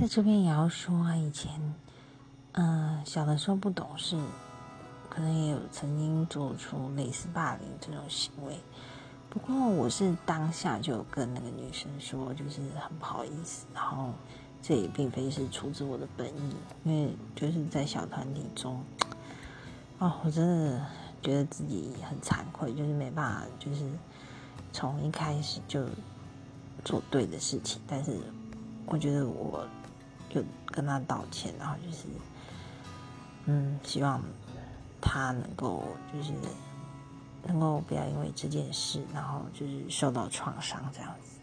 在这边也要说啊，以前，嗯，小的时候不懂事，可能也有曾经做出类似霸凌这种行为。不过我是当下就跟那个女生说，就是很不好意思，然后这也并非是出自我的本意，因为就是在小团体中，哦，我真的觉得自己很惭愧，就是没办法，就是从一开始就做对的事情，但是我觉得我就跟他道歉，然后就是，嗯，希望他能够就是。能够不要因为这件事，然后就是受到创伤这样子。